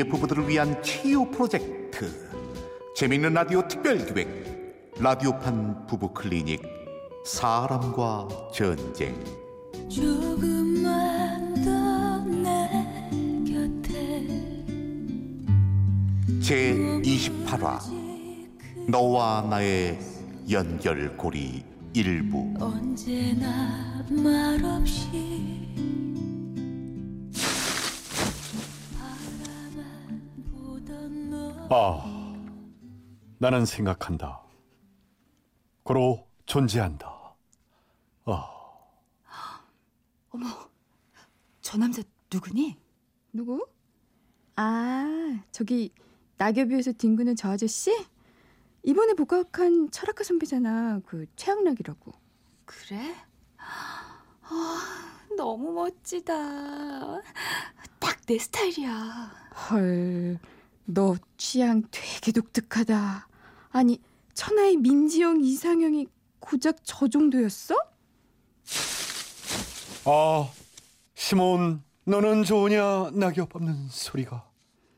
미래 부부들을 위한 치유 프로젝트. 재밌는 라디오 특별기획 라디오판 부부 클리닉 사람과 전쟁. 제 28화 너와 나의 연결고리 일부. 언제나 말없이 아, 나는 생각한다. 고로 존재한다. 아, 저 남자 누구니? 누구? 아, 저기 낙엽위에서 뒹구는 저 아저씨? 이번에 복학한 철학과 선배잖아. 그 최양락이라고. 그래? 아, 너무 멋지다. 딱 내 스타일이야. 헐, 너 취향 되게 독특하다. 아니, 천하의 민지영 이상형이 고작 저 정도였어? 아, 시몬, 너는 좋으냐? 낙엽 밟는 소리가.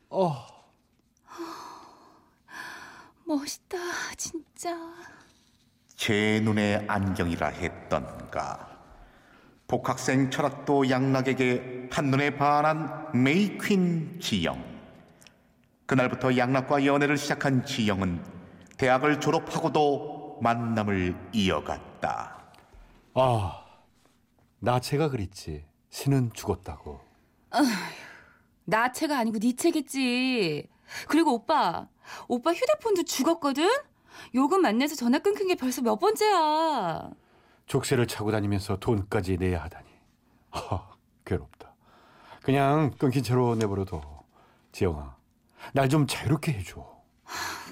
아, 멋있다, 진짜. 제 눈에 안경이라 했던가 복학생 철학도 양락에게 한눈에 반한 메이퀸 지영 그날부터 양락과 연애를 시작한 지영은 대학을 졸업하고도 만남을 이어갔다 아, 나체가 그랬지. 신은 죽었다고. 나 채가 아니고 네 채겠지. 그리고 오빠, 오빠 휴대폰도 죽었거든? 요금 만내서 전화 끊긴 게 벌써 몇 번째야. 족쇄를 차고 다니면서 돈까지 내야 하다니. 아, 괴롭다. 그냥 끊긴 채로 내버려둬. 지영아, 날 좀 자유롭게 해줘.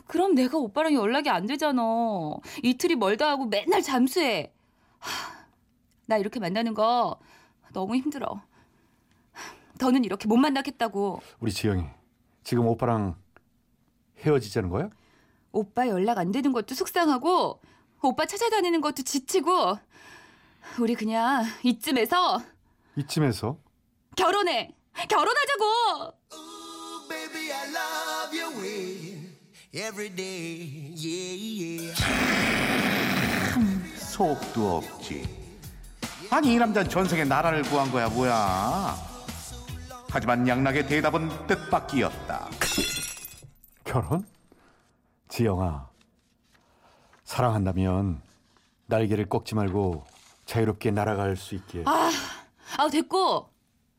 그럼 내가 오빠랑 연락이 안 되잖아. 이틀이 멀다 하고 맨날 잠수해. 하, 나 이렇게 만나는 거 너무 힘들어. 더는 이렇게 못 만나겠다고. 우리 지영이 지금 오빠랑 헤어지자는 거야? 오빠 연락 안 되는 것도 속상하고 오빠 찾아다니는 것도 지치고 우리 그냥 이쯤에서 이쯤에서 결혼해. 결혼하자고. Baby, I love your way every day. Yeah, yeah. 속도 없지 아니 이 남자는 전생에 나라를 구한 거야 뭐야 하지만 양락의 대답은 뜻밖이었다 결혼? 지영아, 사랑한다면 날개를 꺾지 말고 자유롭게 날아갈 수 있게. 아, 아 됐고.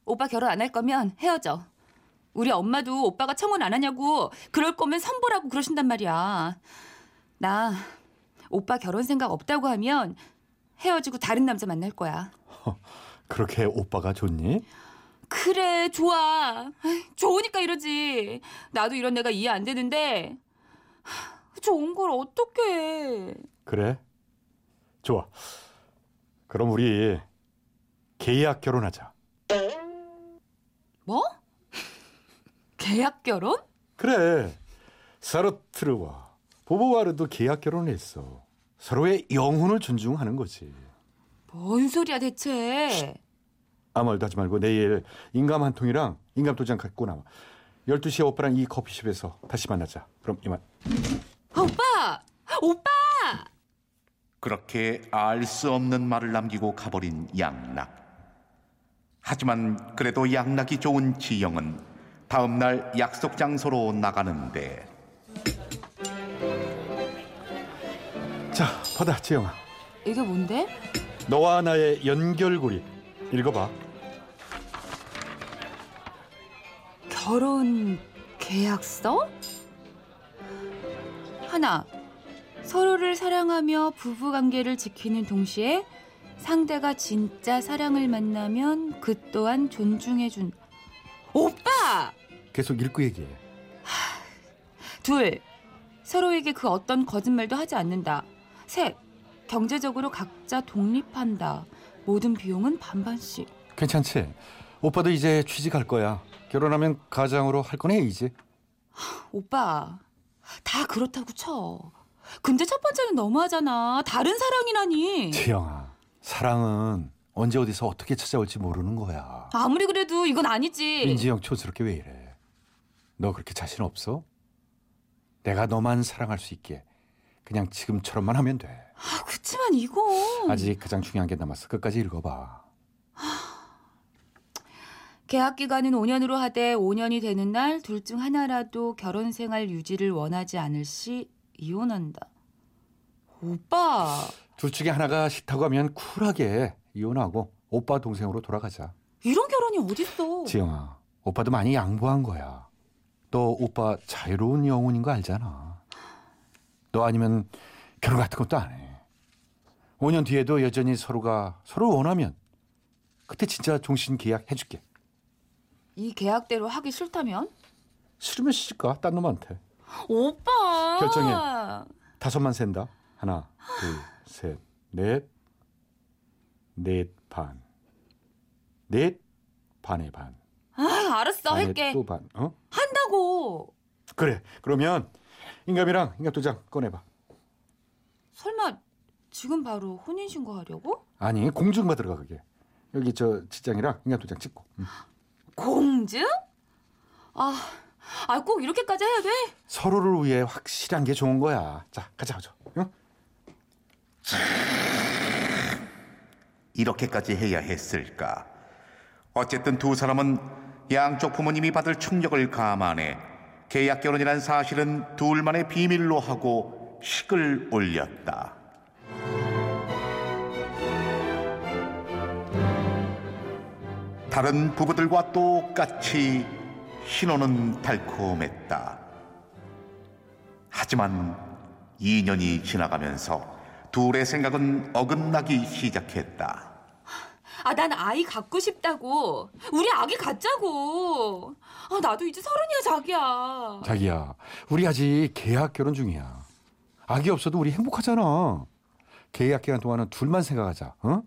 오빠 결혼 안 할 거면 헤어져. 우리 엄마도 오빠가 청혼 안 하냐고 그럴 거면 선보라고 그러신단 말이야. 나 오빠 결혼 생각 없다고 하면 헤어지고 다른 남자 만날 거야. 그렇게 오빠가 좋니? 그래 좋아. 좋으니까 이러지. 나도 이런 내가 이해 안 되는데 하, 좋은 걸 어떻게? 그래? 좋아. 그럼 우리 계약 결혼하자. 뭐? 계약 결혼? 그래. 사르트르와 보보와르도 계약 결혼했어. 서로의 영혼을 존중하는 거지. 뭔 소리야 대체? 아무 말도 하지 말고 내일 인감 한 통이랑 인감 도장 갖고 나와. 12시에 오빠랑 이 커피숍에서 다시 만나자. 그럼 이만. 아, 오빠! 오빠! 그렇게 알 수 없는 말을 남기고 가버린 양락. 하지만 그래도 양락이 좋은 지영은 다음 날 약속 장소로 나가는데 자, 받아, 지영아. 이게 뭔데? 너와 나의 연결고리. 읽어봐. 결혼 계약서? 하나. 서로를 사랑하며 부부 관계를 지키는 동시에 상대가 진짜 사랑을 만나면 그 또한 존중해준. 오빠! 계속 읽고 얘기해. 둘. 서로에게 그 어떤 거짓말도 하지 않는다. 셋. 경제적으로 각자 독립한다. 모든 비용은 반반씩. 괜찮지? 오빠도 이제 취직할 거야. 결혼하면 가장으로 할 거네 이제. 오빠, 다 그렇다고 쳐. 근데 첫 번째는 너무하잖아. 다른 사랑이라니. 지영아, 사랑은 언제 어디서 어떻게 찾아올지 모르는 거야. 아무리 그래도 이건 아니지. 민지영 촌스럽게 왜 이래? 너 그렇게 자신 없어? 내가 너만 사랑할 수 있게 그냥 지금처럼만 하면 돼. 아, 그치만 이건 아직 가장 중요한 게 남았어. 끝까지 읽어봐. 계약 기간은 5년으로 하되 5년이 되는 날 둘 중 하나라도 결혼 생활 유지를 원하지 않을 시 이혼한다. 오빠, 둘 중에 하나가 싫다고 하면 쿨하게 이혼하고 오빠 동생으로 돌아가자. 이런 결혼이 어딨어? 지영아, 오빠도 많이 양보한 거야. 너 오빠 자유로운 영혼인 거 알잖아. 너 아니면 결혼 같은 것도 안 해. 5년 뒤에도 여전히 서로가 서로 원하면 그때 진짜 종신 계약 해줄게. 이 계약대로 하기 싫다면? 싫으면 시집가 딴 놈한테. 오빠. 결정해. 다섯만 센다. 하나, 둘, 셋, 넷, 넷 반, 넷 반의 반, 아, 알았어. 할게. 또 반. 어? 한다고. 그래. 그러면 인감이랑 인감 도장 꺼내봐. 설마 지금 바로 혼인 신고하려고? 아니 공증 받으러 가 그게. 여기 저 직장이랑 인감 도장 찍고. 응. 공증? 아, 아, 꼭 이렇게까지 해야 돼? 서로를 위해 확실한 게 좋은 거야. 자, 가자, 가자. 응? 이렇게까지 해야 했을까? 어쨌든 두 사람은 양쪽 부모님이 받을 충격을 감안해 계약 결혼이란 사실은 둘만의 비밀로 하고 식을 올렸다. 다른 부부들과 똑같이 신혼은 달콤했다. 하지만 2년이 지나가면서 둘의 생각은 어긋나기 시작했다. 아, 난 아이 갖고 싶다고. 우리 아기 갖자고. 아, 나도 이제 서른이야, 자기야. 자기야, 우리 아직 계약 결혼 중이야. 아기 없어도 우리 행복하잖아. 계약 기간 동안은 둘만 생각하자. 어?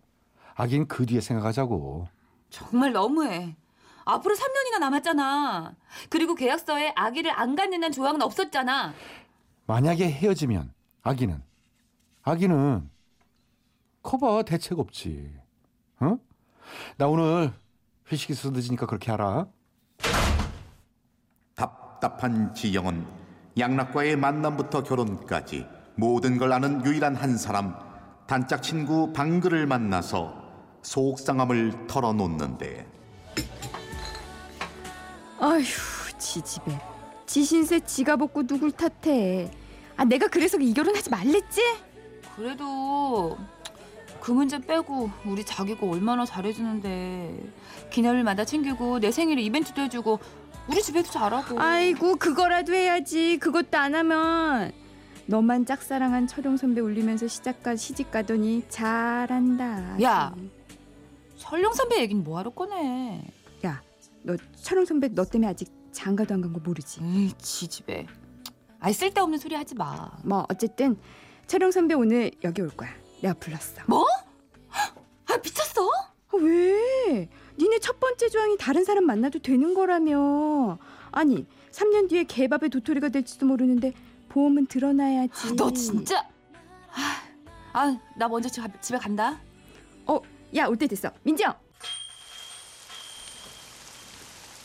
아기는 그 뒤에 생각하자고. 정말 너무해. 앞으로 3년이나 남았잖아. 그리고 계약서에 아기를 안 갖는다는 조항은 없었잖아. 만약에 헤어지면 아기는 아기는 커봐 대책 없지. 어? 나 오늘 회식 있어 늦으니까 그렇게 하라. 답답한 지영은 양락과의 만남부터 결혼까지 모든 걸 아는 유일한 한 사람 단짝 친구 방글을 만나서 속상함을 털어놓는데 아휴 지지배 지신세 지가 벗고 누굴 탓해 아 내가 그래서 이 결혼하지 말랬지? 그래도 그 문제 빼고 우리 자기가 얼마나 잘해주는데 기념일마다 챙기고 내 생일에 이벤트도 해주고 우리 집에도 잘하고. 아이고 그거라도 해야지. 그것도 안 하면. 너만 짝사랑한 철용 선배 울리면서 시작가 시집 가더니 잘한다. 야. 설령 선배 얘긴 뭐하러 꺼내? 너 철용 선배 너 때문에 아직 장가도 안 간 거 모르지? 에이 지집애 아이 쓸데없는 소리 하지 마. 뭐 어쨌든 철용 선배 오늘 여기 올 거야 내가 불렀어 뭐? 아 미쳤어? 아, 왜? 니네 첫 번째 조항이 다른 사람 만나도 되는 거라며. 아니, 3년 뒤에 개밥의 도토리가 될지도 모르는데 보험은 드러나야지. 너 진짜 아 나 먼저 집, 집에 간다 어, 야, 올 때 됐어. 민정.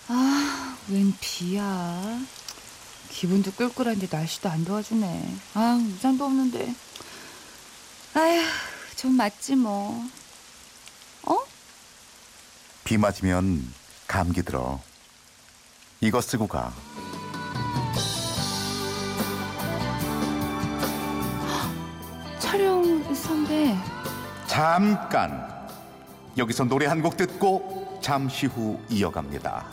아, 웬 비야. 기분도 꿀꿀한데 날씨도 안 도와주네. 아, 우산도 없는데. 아휴, 좀 맞지 뭐. 어? 비 맞으면 감기 들어. 이거 쓰고 가. 촬영 선배. 잠깐. 여기서 노래 한 곡 듣고 잠시 후 이어갑니다.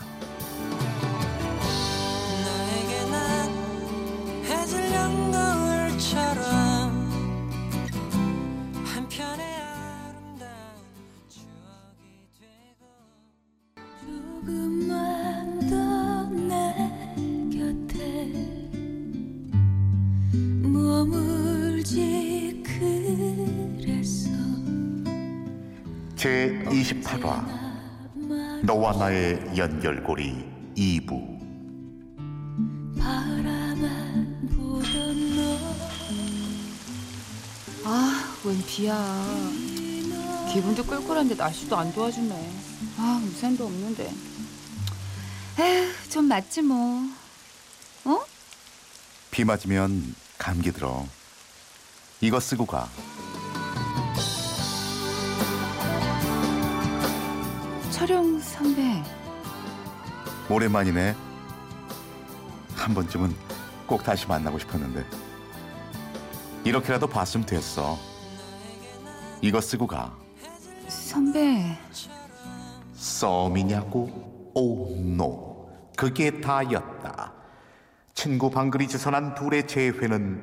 제 28화 너와 나의 연결고리 2부 바라만 보던 너 아, 웬 비야. 기분도 꿀꿀한데 날씨도 안 도와주네. 아, 우산도 없는데. 에휴, 좀 맞지 뭐. 비 맞으면 감기 들어. 이거 쓰고 가. 철용 선배. 오랜만이네. 한 번쯤은 꼭 다시 만나고 싶었는데. 이렇게라도 봤으면 됐어. 이거 쓰고 가. 선배. 썸이냐고? 오, 노. 그게 다였다. 친구 방글이 주선한 둘의 재회는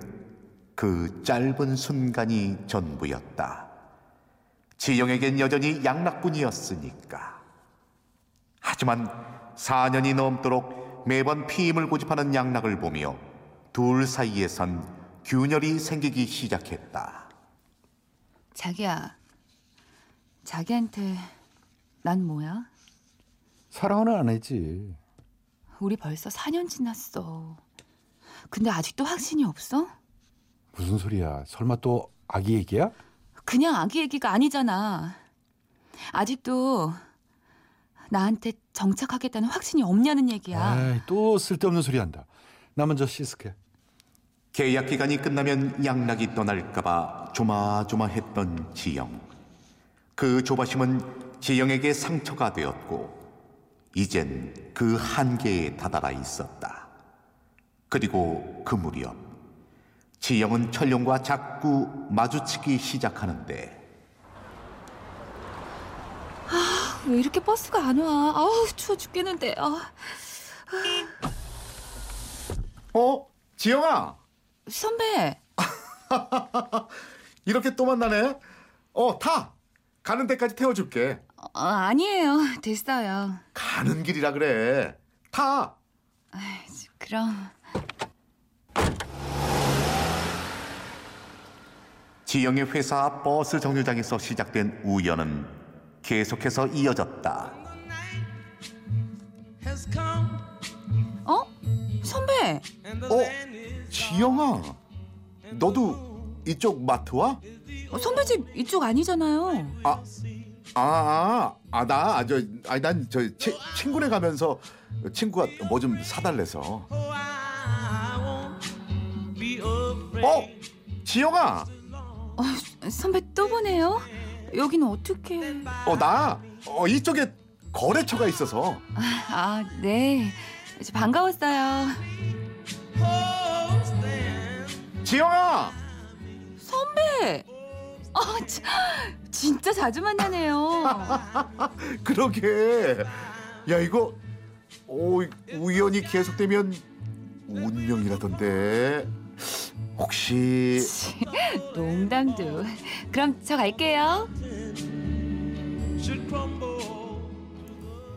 그 짧은 순간이 전부였다. 지영에겐 여전히 양락뿐이었으니까. 하지만 4년이 넘도록 매번 피임을 고집하는 양락을 보며 둘 사이에선 균열이 생기기 시작했다. 자기야. 자기한테 난 뭐야? 사랑은 안 했지. 우리 벌써 4년 지났어. 근데 아직도 확신이 없어? 무슨 소리야? 설마 또 아기 얘기야? 그냥 아기 얘기가 아니잖아. 아직도 나한테 정착하겠다는 확신이 없냐는 얘기야. 에이, 또 쓸데없는 소리 한다. 나 먼저 씻을게. 계약 기간이 끝나면 양락이 떠날까봐 조마조마했던 지영. 그 조바심은 지영에게 상처가 되었고, 이젠 그 한계에 다다라 있었다. 그리고 그 무렵, 지영은 철룡과 자꾸 마주치기 시작하는데, 왜 이렇게 버스가 안 와? 아우 추워 죽겠는데. 아, 어? 지영아! 선배. 이렇게 또 만나네? 어, 타! 가는 데까지 태워줄게. 어, 아니에요. 됐어요. 가는 길이라 그래. 타! 그럼 지영의 회사 앞 버스 정류장에서 시작된 우연은 계속해서 이어졌다. 어? 선배. 어? 지영아, 너도 이쪽 마트 와? 어, 선배 집 이쪽 아니잖아요. 아, 아, 아, 아, 나, 아, 저, 아니, 난, 저, 치, 친구네 가면서 친구가 뭐 좀 사달래서. 어? 지영아! 어, 선배 또 보네요. 여기는 어떻게? 어, 나, 어, 이쪽에 거래처가 있어서. 아, 네. 반가웠어요. 지영아! 선배. 아, 참, 진짜 자주 만나네요. 그러게. 야, 이거, 오, 우연히 계속되면 운명이라던데. 혹시, 농담도. 그럼 저 갈게요.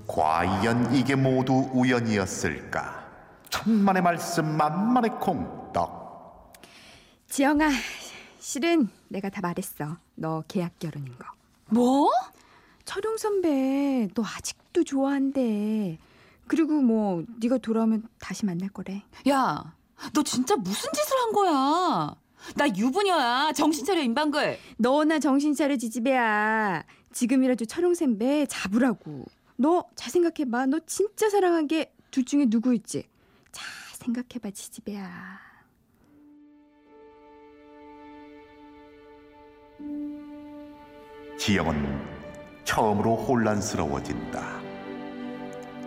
과연 이게 모두 우연이었을까? 천만의 말씀, 만만의 콩떡. 지영아, 실은 내가 다 말했어. 너 계약 결혼인 거. 뭐? 철용 선배, 너 아직도 좋아한대. 그리고 뭐 네가 돌아오면 다시 만날 거래. 야, 너 진짜 무슨 짓을 한 거야? 나 유부녀야. 정신 차려 임방글. 너나 정신 차려 지지배야. 지금이라도 철용 선배 잡으라고. 너 잘 생각해봐. 너 진짜 사랑한 게 둘 중에 누구일지. 잘 생각해봐 지지배야. 지영은 처음으로 혼란스러워진다.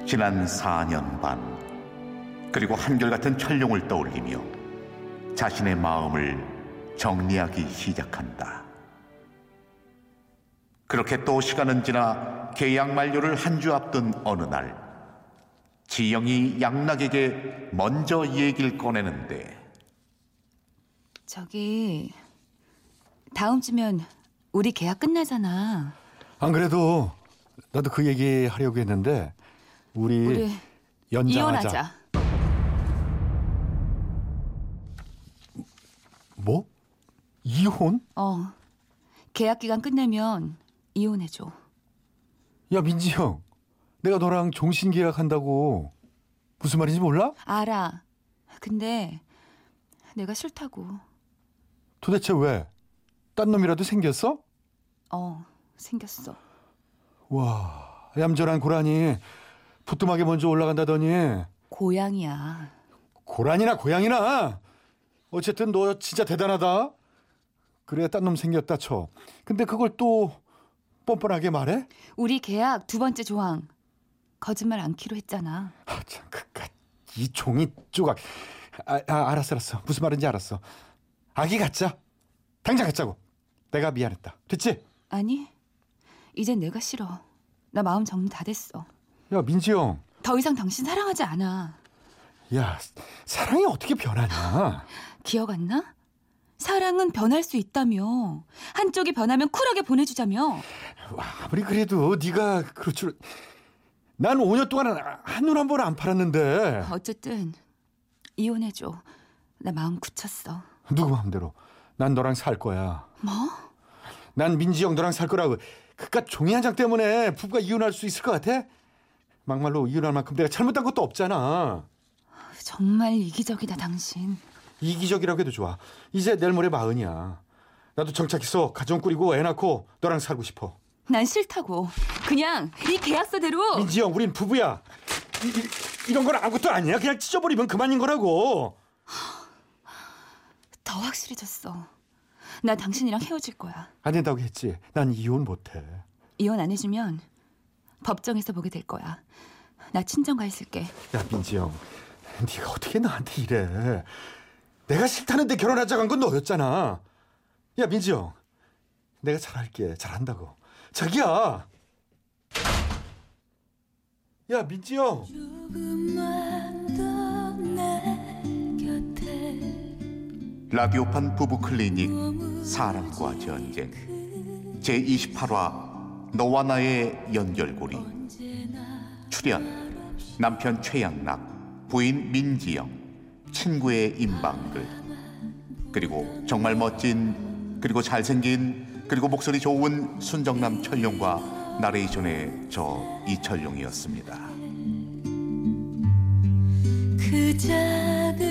지난 4년 반, 그리고 한결같은 철룡을 떠올리며 자신의 마음을 정리하기 시작한다. 그렇게 또 시간은 지나 계약 만료를 한 주 앞둔 어느 날, 지영이 양락에게 먼저 얘기를 꺼내는데, 저기 다음 주면 우리 계약 끝나잖아. 안 그래도 나도 그 얘기 하려고 했는데 우리, 우리 연장하자. 이혼하자. 뭐? 이혼? 어. 계약 기간 끝내면 이혼해 줘. 야 민지 형, 내가 너랑 종신 계약한다고 무슨 말인지 몰라? 알아. 근데 내가 싫다고. 도대체 왜? 딴 놈이라도 생겼어? 어, 생겼어. 와, 얌전한 고라니 부뚜막에 먼저 올라간다더니 고양이야. 고라니나 고양이나 어쨌든 너 진짜 대단하다. 그래 딴 놈 생겼다 쳐. 근데 그걸 또 뻔뻔하게 말해? 우리 계약 두 번째 조항. 거짓말 않기로 했잖아. 아, 참 그깟 이 종이 조각. 아, 아 알았어 알았어. 무슨 말인지 알았어. 아기 갖자. 당장 갖자고. 내가 미안했다. 됐지? 아니, 이젠 내가 싫어. 나 마음 정리 다 됐어. 야 민지 형. 더 이상 당신 사랑하지 않아. 야 사랑이 어떻게 변하냐? 기억 안 나? 사랑은 변할 수 있다며. 한쪽이 변하면 쿨하게 보내주자며. 아무리 그래도 네가 그럴 줄. 난 5년 동안 한눈 한 번 안 팔았는데 어쨌든 이혼해줘. 나 마음 굳혔어. 누구 마음대로 난 너랑 살 거야. 뭐? 난 민지 형 너랑 살 거라고. 그깟 종이 한 장 때문에 부부가 이혼할 수 있을 것 같아? 막말로 이혼할 만큼 내가 잘못한 것도 없잖아. 정말 이기적이다 당신. 이기적이라고 해도 좋아. 이제 내일 모레 마흔이야. 나도 정착해서 가정 꾸리고 애 낳고 너랑 살고 싶어. 난 싫다고. 그냥 이 계약서대로 민지 형, 우린 부부야. 이, 런 건 아무것도 아니야. 그냥 찢어버리면 그만인 거라고. 더 확실해졌어. 나 당신이랑 헤어질 거야. 안 된다고 했지. 난 이혼 못해. 이혼 안 해주면 법정에서 보게 될 거야. 나 친정 가 있을게. 야 민지 형, 네가 어떻게 나한테 이래? 내가 싫다는데 결혼하자고 한 건 너였잖아. 야 민지 형, 내가 잘할게. 잘한다고. 자기야. 야 민지 형. 조금만 더내 곁에 라디오판 부부 클리닉 사랑과 전쟁 제 28화 너와 나의 연결고리 출연 남편 최양락 부인 민지영 친구의 임방글 그리고 정말 멋진 그리고 잘생긴 그리고 목소리 좋은 순정남 철룡과 나레이션의 저 이철룡이었습니다. 그 작은